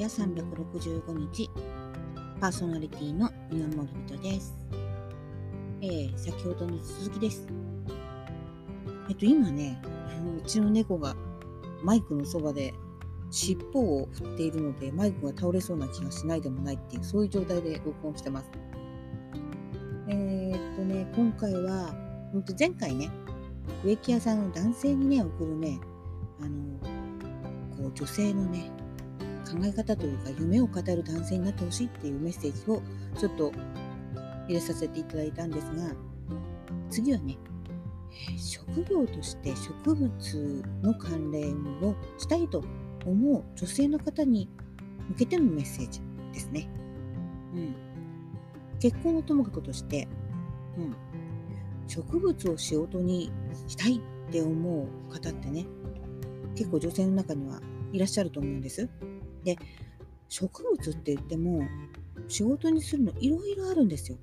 キア365日。パーソナリティの宮森人です、えー、先ほどの続きです。えっと今ね うちの猫がマイクのそばで尻尾を振っているのでマイクが倒れそうな気がしないでもないっていうそういう状態で録音してます。えー、っとね今回は本当前回ね植木屋さんの男性にね送るねあのこう女性のね考え方というか夢を語る男性になってほしいっていうメッセージをちょっと入れさせていただいたんですが次はね職業として植物の関連をしたいと思う女性の方に向けてのメッセージですね。うん、結婚をともかくとして、うん、植物を仕事にしたいって思う方ってね結構女性の中にはいらっしゃると思うんです。で植物って言っても仕事にするのいろいろあるんですよ。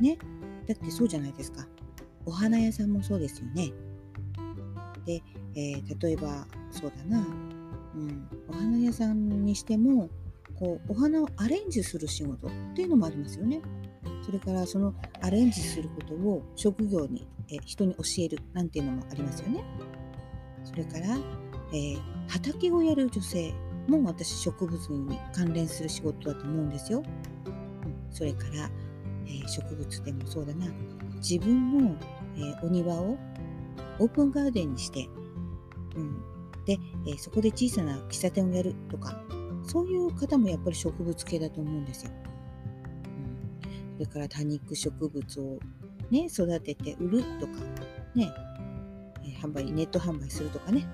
ね。だってそうじゃないですか。お花屋さんもそうですよね。で、えー、例えばそうだな、うん、お花屋さんにしてもこうお花をアレンジする仕事っていうのもありますよね。それからそのアレンジすることを職業に、え人に教えるなんていうのもありますよね。それから、えー、畑をやる女性も私植物に関連する仕事だと思うんですよ。うん、それから、えー、植物でもそうだな自分の、えー、お庭をオープンガーデンにして、うん、で、えー、そこで小さな喫茶店をやるとかそういう方もやっぱり植物系だと思うんですよ。うん、それから多肉植物を、ね、育てて売るとかね、え販売ネット販売するとかね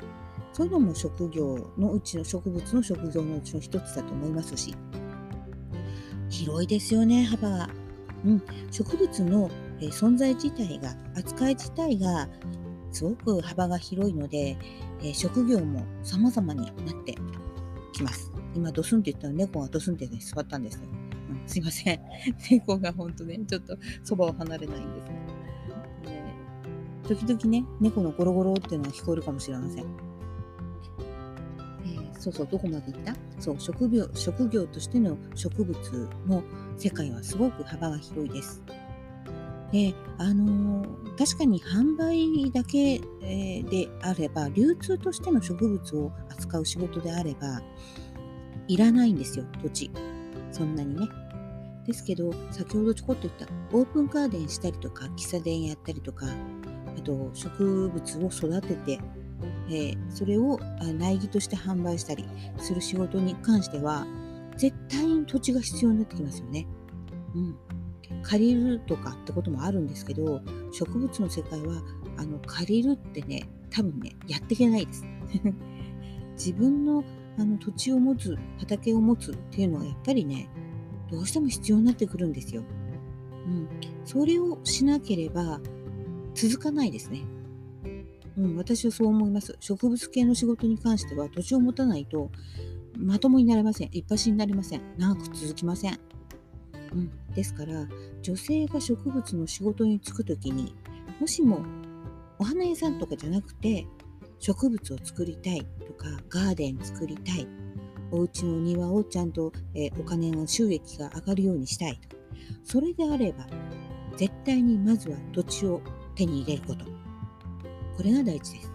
そういうのも職業のうちの植物の職業のうちの一つだと思いますし広いですよね幅が。うん、植物の、えー、存在自体が扱い自体がすごく幅が広いので、えー、職業も様々になってきます。今ドスンって言ったら猫がドスンって、ね、座ったんですよ。うん、すいません。猫が本当ね、ちょっとそばを離れないんです、ね。時々ね、猫のゴロゴロっていうのが聞こえるかもしれません。そうそう、どこまで行った？そう、職業、職業としての植物の世界はすごく幅が広いです。で、あのー、確かに販売だけ、え、であれば、流通としての植物を扱う仕事であれば、いらないんですよ、土地。そんなにね。ですけど、先ほどちょこっと言った、オープンガーデンしたりとか、喫茶店やったりとか、あと植物を育ててえー、それを苗木として販売したりする仕事に関しては絶対に土地が必要になってきますよね。うん、借りるとかってこともあるんですけど植物の世界はあの借りるってね多分ねやっていけないです。自分のあの土地を持つ畑を持つっていうのはやっぱりねどうしても必要になってくるんですよ。うん、それをしなければ続かないですね。うん、私はそう思います。植物系の仕事に関しては土地を持たないとまともになれません。一発になりません。長く続きません。うん、ですから女性が植物の仕事に就く時にもしもお花屋さんとかじゃなくて植物を作りたいとかガーデン作りたいお家の庭をちゃんと、えー、お金の収益が上がるようにしたいとそれであれば絶対にまずは土地を手に入れることこれが大事です。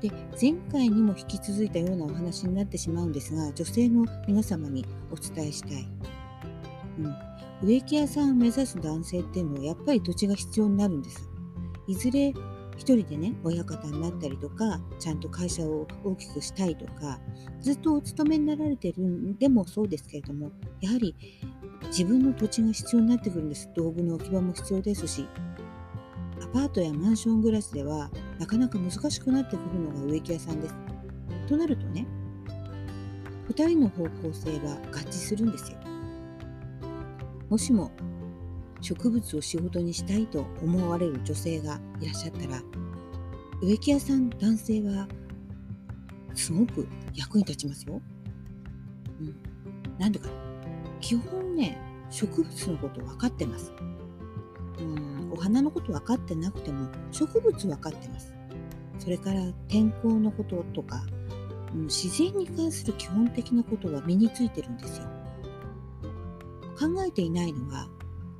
で前回にも引き続いたようなお話になってしまうんですが女性の皆様にお伝えしたい、うん、植木屋さんを目指す男性っていうのはやっぱり土地が必要になるんです。いずれ一人でね親方になったりとかちゃんと会社を大きくしたいとかずっとお勤めになられてるんでもそうですけれどもやはり自分の土地が必要になってくるんです。道具の置き場も必要ですしパートやマンション暮らしではなかなか難しくなってくるのが植木屋さんです。となるとね、2人の方向性が合致するんですよ。もしも植物を仕事にしたいと思われる女性がいらっしゃったら、植木屋さん男性はすごく役に立ちますよ。うん。なんでか、基本ね、植物のこと分かってます。うんお花のこと分かってなくても植物分かってます。それから天候のこととか、自然に関する基本的なことは身についてるんですよ。考えていないのは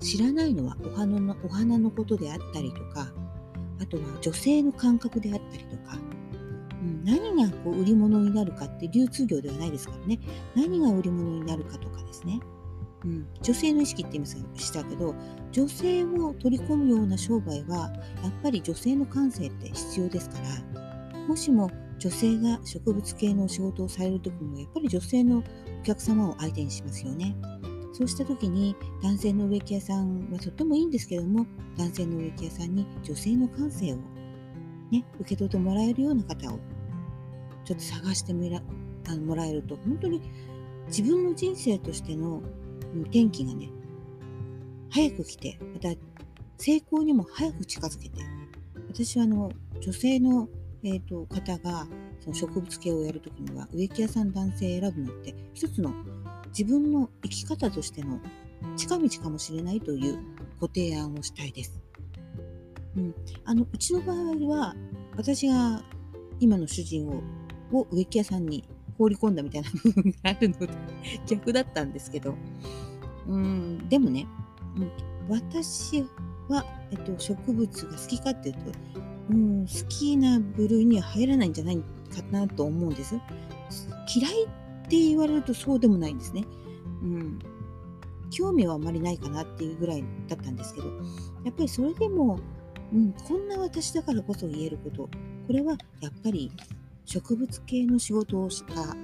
知らないのはお花のお花のことであったりとかあとは女性の感覚であったりとか、うん、何がこう売り物になるかって流通業ではないですからね何が売り物になるかとかですね、うん、女性の意識って言いましたけど女性を取り込むような商売はやっぱり女性の感性って必要ですからもしも女性が植物系の仕事をされる時にはやっぱり女性のお客様を相手にしますよね。そうした時に男性の植木屋さんはとってもいいんですけども男性の植木屋さんに女性の感性を、ね、受け取ってもらえるような方をちょっと探してみらあのもらえると本当に自分の人生としての転機がね早く来てまた成功にも早く近づけて私はあの女性の、えーと、方がその植物系をやるときには植木屋さん男性選ぶのって一つの自分の生き方としての近道かもしれないというご提案をしたいです。うん、あのうちの場合は私が今の主人をを植木屋さんに放り込んだみたいな部分があるので逆だったんですけど、うん、でもね、うん、私は、えっと、植物が好きかっていうと、うん、好きな部類には入らないんじゃないかなと思うんです。嫌いって言われるとそうでもないんですね。うん。興味はあまりないかなっていうぐらいだったんですけど、やっぱりそれでも、うん、こんな私だからこそ言えること、これはやっぱり植物系の仕事をした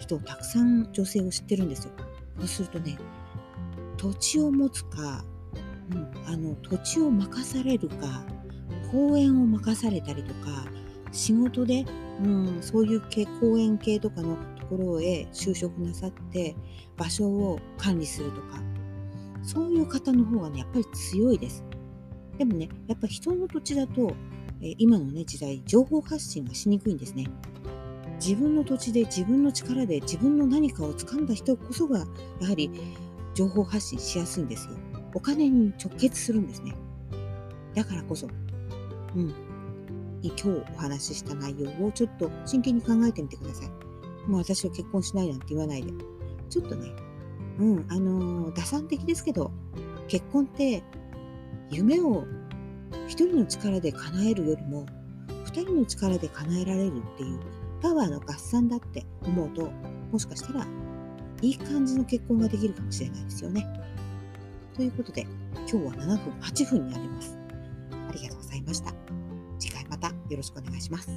人、たくさん女性を知ってるんですよ。そうするとね、土地を持つか、うん、あの土地を任されるか、公園を任されたりとか、仕事で、うん、そういう系公園系とかのところへ就職なさって場所を管理するとかそういう方の方がねやっぱり強いですでもねやっぱ人の土地だと、え今のね時代情報発信がしにくいんですね自分の土地で自分の力で自分の何かを掴んだ人こそがやはり情報発信しやすいんですよお金に直結するんですねだからこそうん今日お話しした内容をちょっと真剣に考えてみてください。もう私は結婚しないなんて言わないで。ちょっとね、うん、あのー、打算的ですけど、結婚って夢を1人の力で叶えるよりも、2人の力で叶えられるっていうパワーの合算だって思うと、もしかしたらいい感じの結婚ができるかもしれないですよね。ということで、今日は7分、8分になります。ありがとうございました。次回またよろしくお願いします。